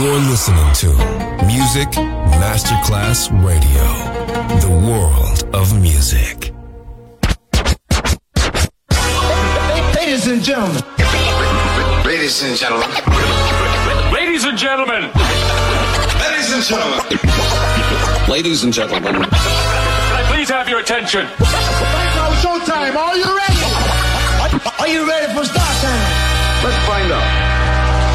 You're listening to Music Masterclass Radio, the world of music. Ladies and gentlemen. Ladies and gentlemen. Ladies and gentlemen. Ladies and gentlemen. Ladies and gentlemen. Can I please have your attention? Right now, showtime. Are you ready? Are you ready for start time? Let's find out.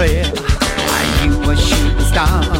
clear. You a shooting star.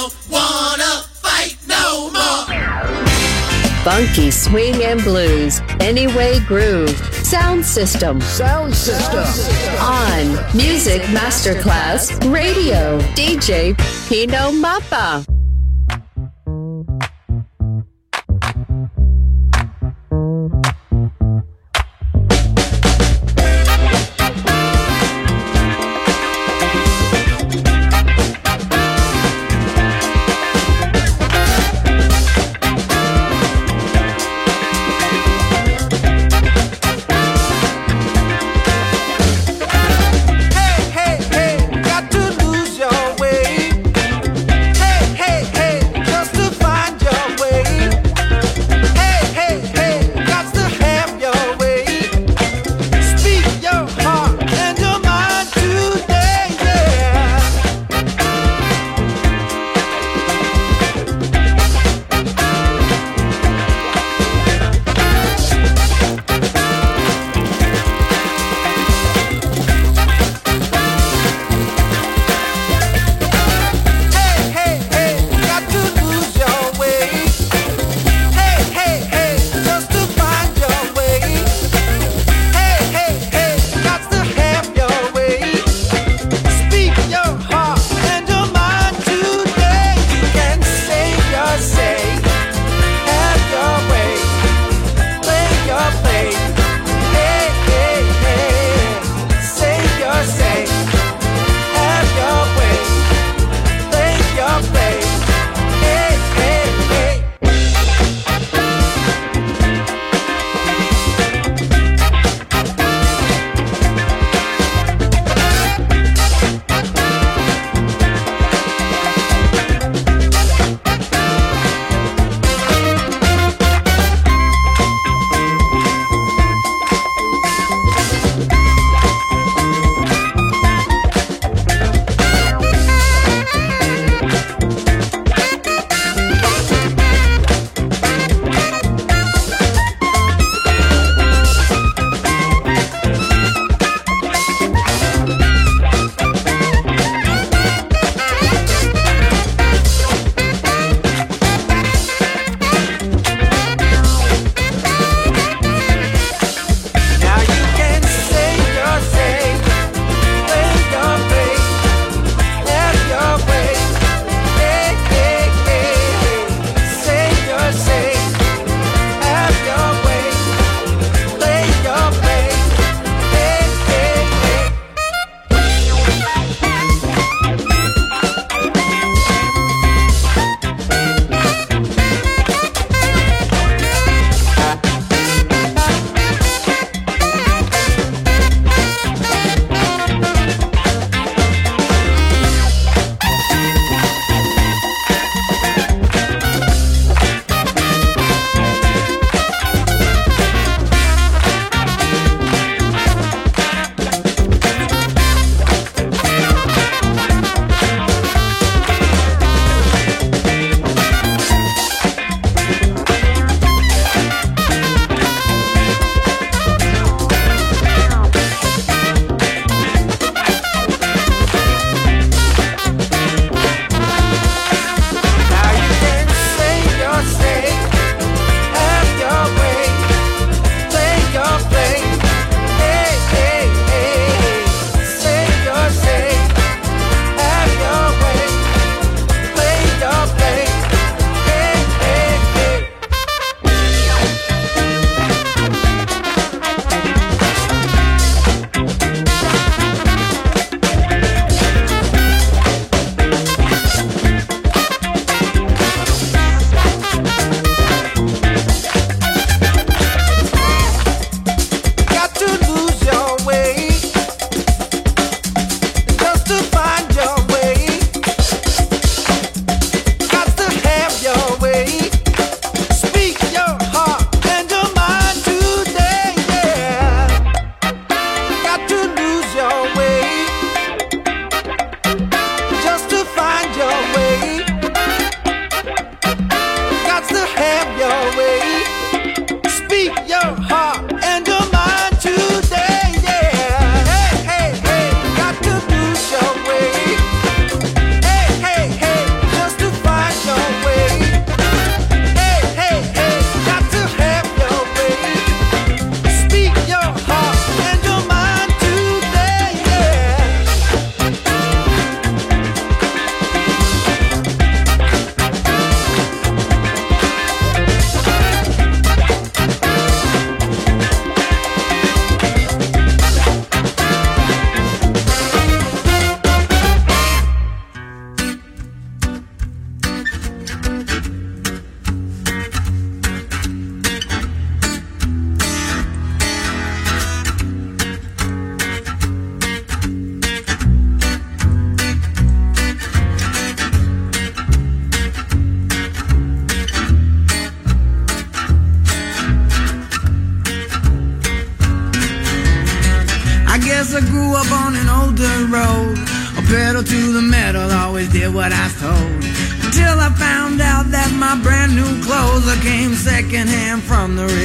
Don't wanna fight no more. Funky swing and blues. Anyway groove. Sound system. Sound system. On Music Masterclass Radio. DJ Pino Mappa.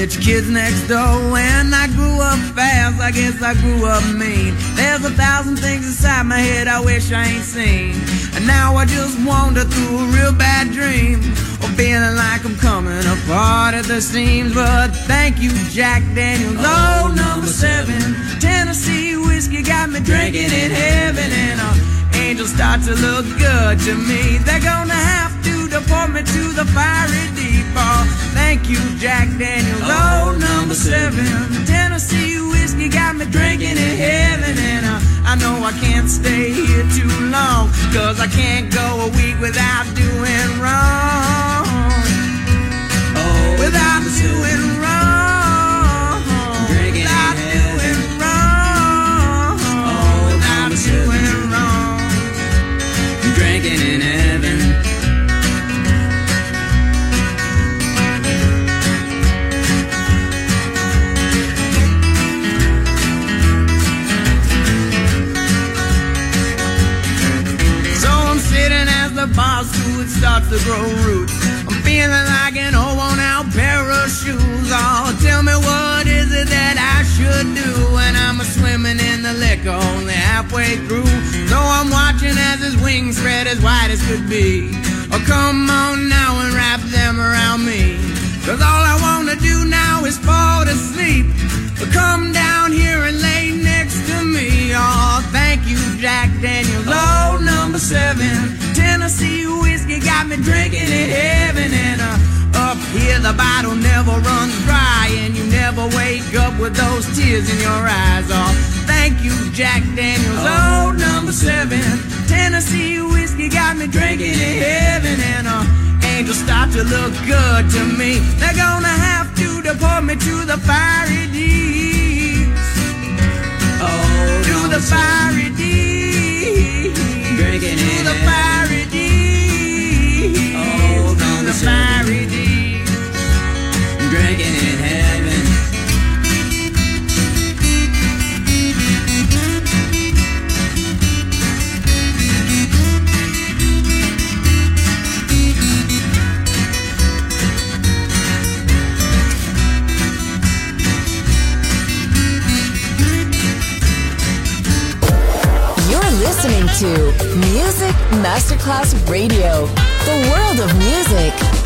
Rich kids next door. When I grew up fast, I guess I grew up mean. There's a thousand things inside my head I wish I ain't seen. And now I just wander through a real bad dream. Or feeling like I'm coming apart at the seams. But thank you, Jack Daniels. Oh, number seven. Tennessee whiskey got me drinking in heaven. And uh, angels start to look good to me. They're gonna have to deport me to the fiery deep. Oh, thank you, Jack Daniels. Oh, number seven. Tennessee whiskey got me drinking in heaven. And uh, I know I can't stay here too long. Cause I can't go a week without doing wrong. Oh, without doing wrong. To grow roots. I'm feeling like an old worn out pair of shoes. Oh, tell me what is it that I should do when I'm swimming in the liquor only halfway through. So I'm watching as his wings spread as wide as could be. Oh, come on now and wrap them around me. Cause all I wanna do now is fall to sleep. But come down here and lay next to me. Oh, thank you, Jack Daniels. Oh, number seven. Tennessee whiskey got me drinking in heaven. And uh, up here, the bottle never runs dry. And you never wake up with those tears in your eyes. Oh, thank you, Jack Daniels. Oh, number seven. Tennessee whiskey got me drinking in heaven. And uh, angels start to look good to me. They're gonna have to deport me to the fiery deeps. Oh, To the fiery deeps. Drinking To in the fiery Drinking in heaven. You're listening to Music Masterclass Radio, the world of music.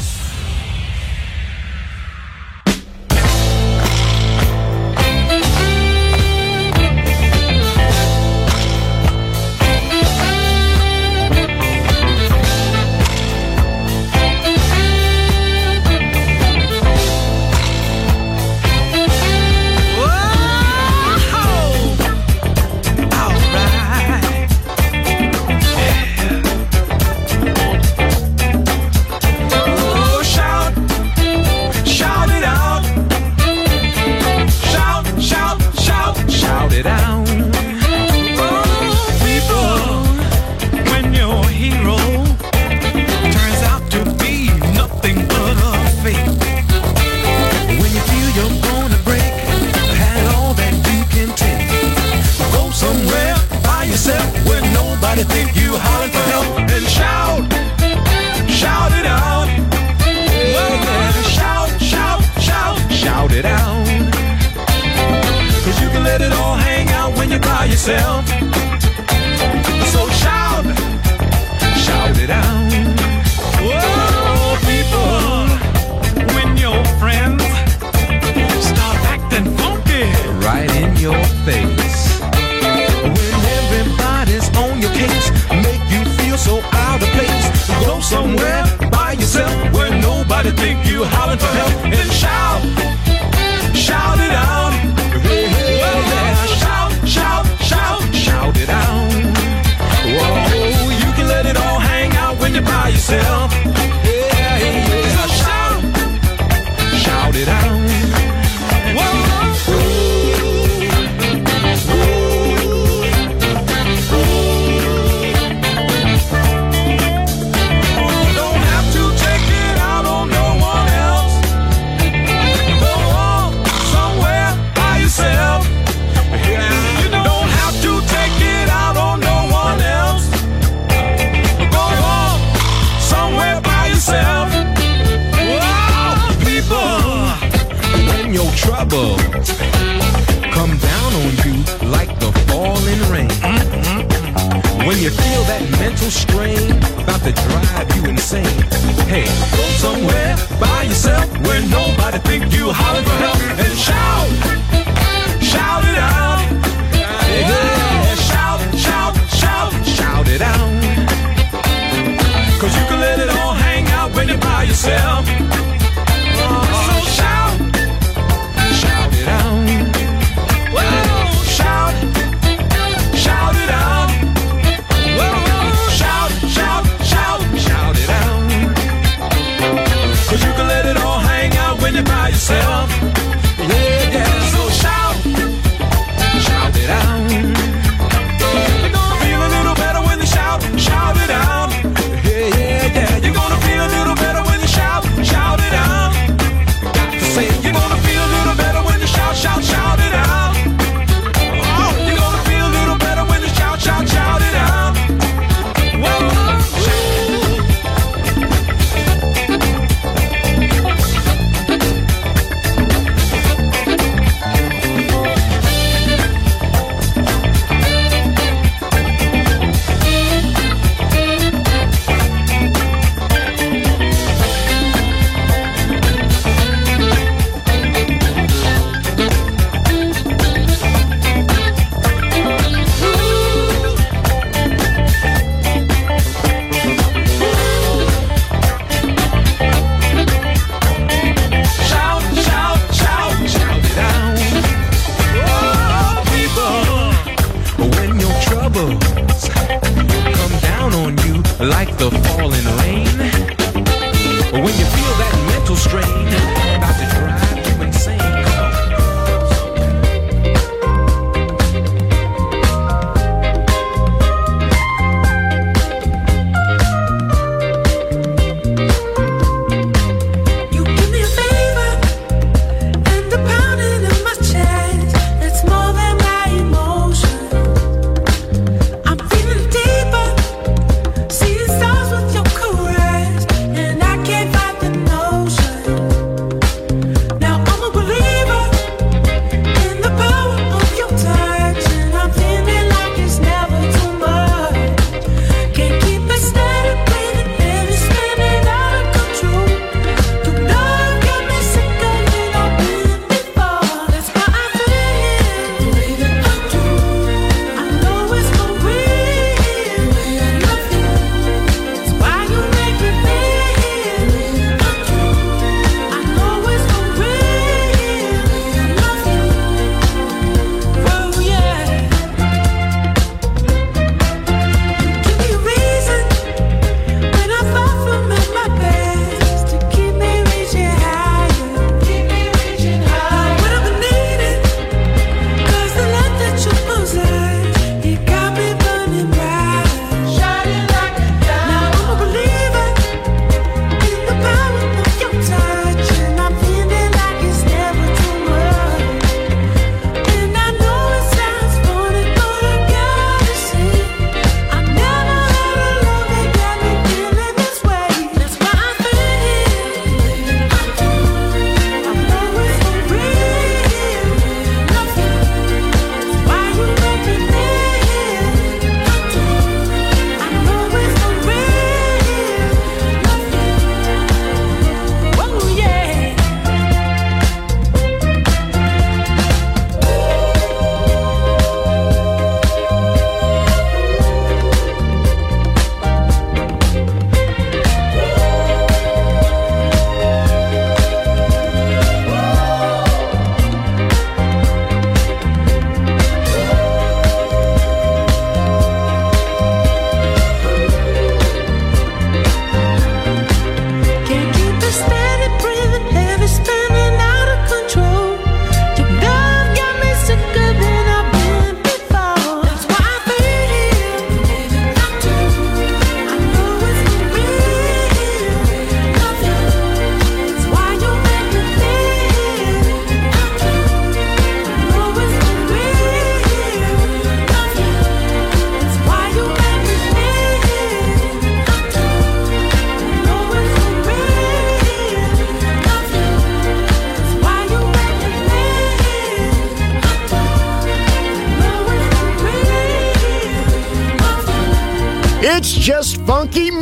trouble come down on you like the falling rain. Mm-hmm. When you feel that mental strain about to drive you insane. Hey, go somewhere by yourself where nobody think you holler for help and shout, shout it out. Shout, shout, shout, shout it out. Cause you can let it all hang out when you're by yourself. come down on you like the falling rain. When you feel that mental strain about to drive.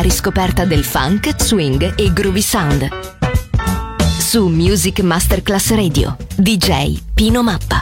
alla riscoperta del funk, swing e groovy sound. Su Music Masterclass Radio, DJ Pino Mappa.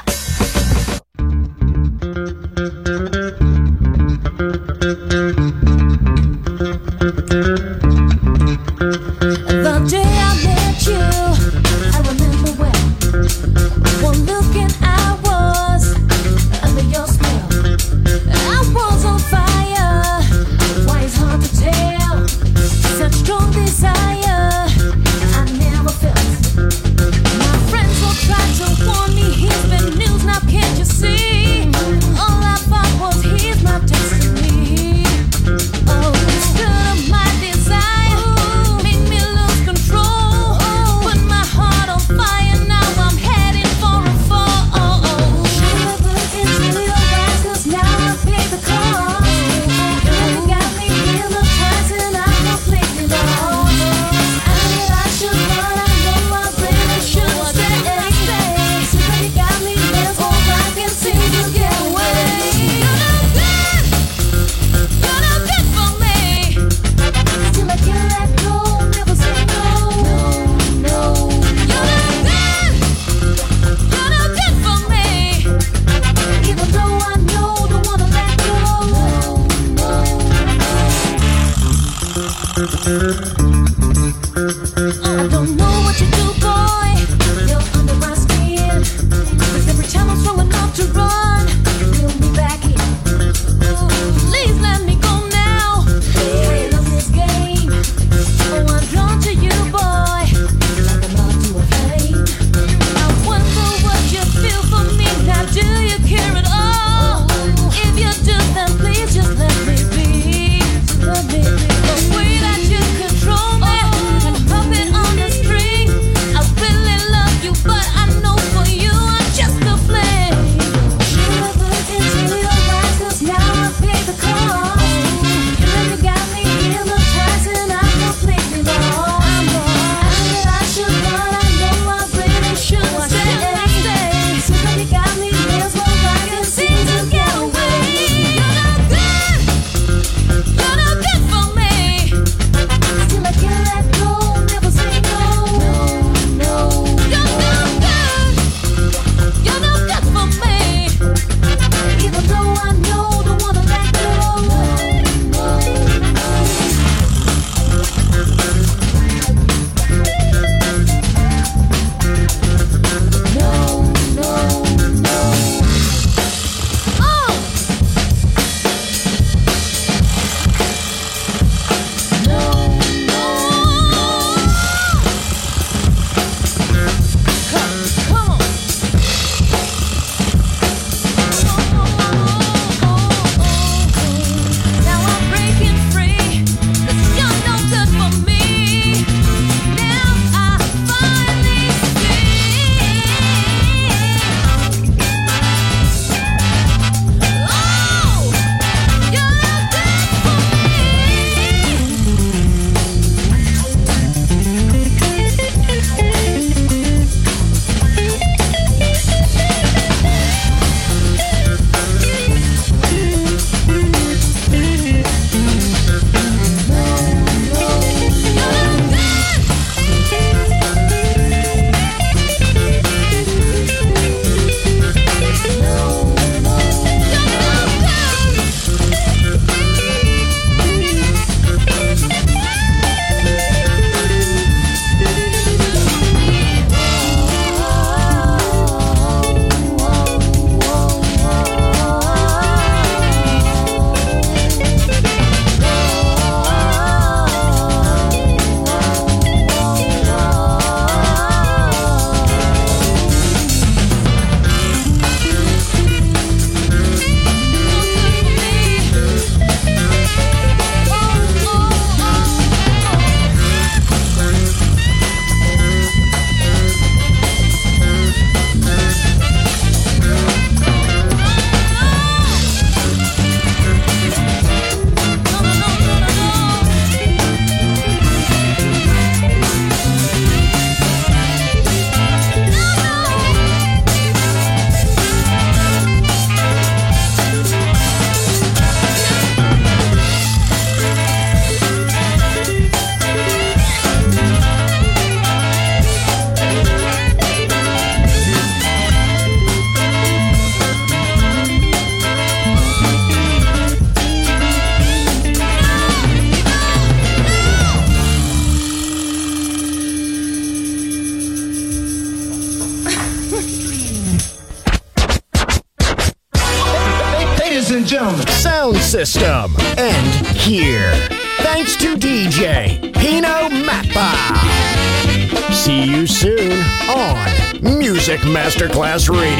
Masterclass Radio.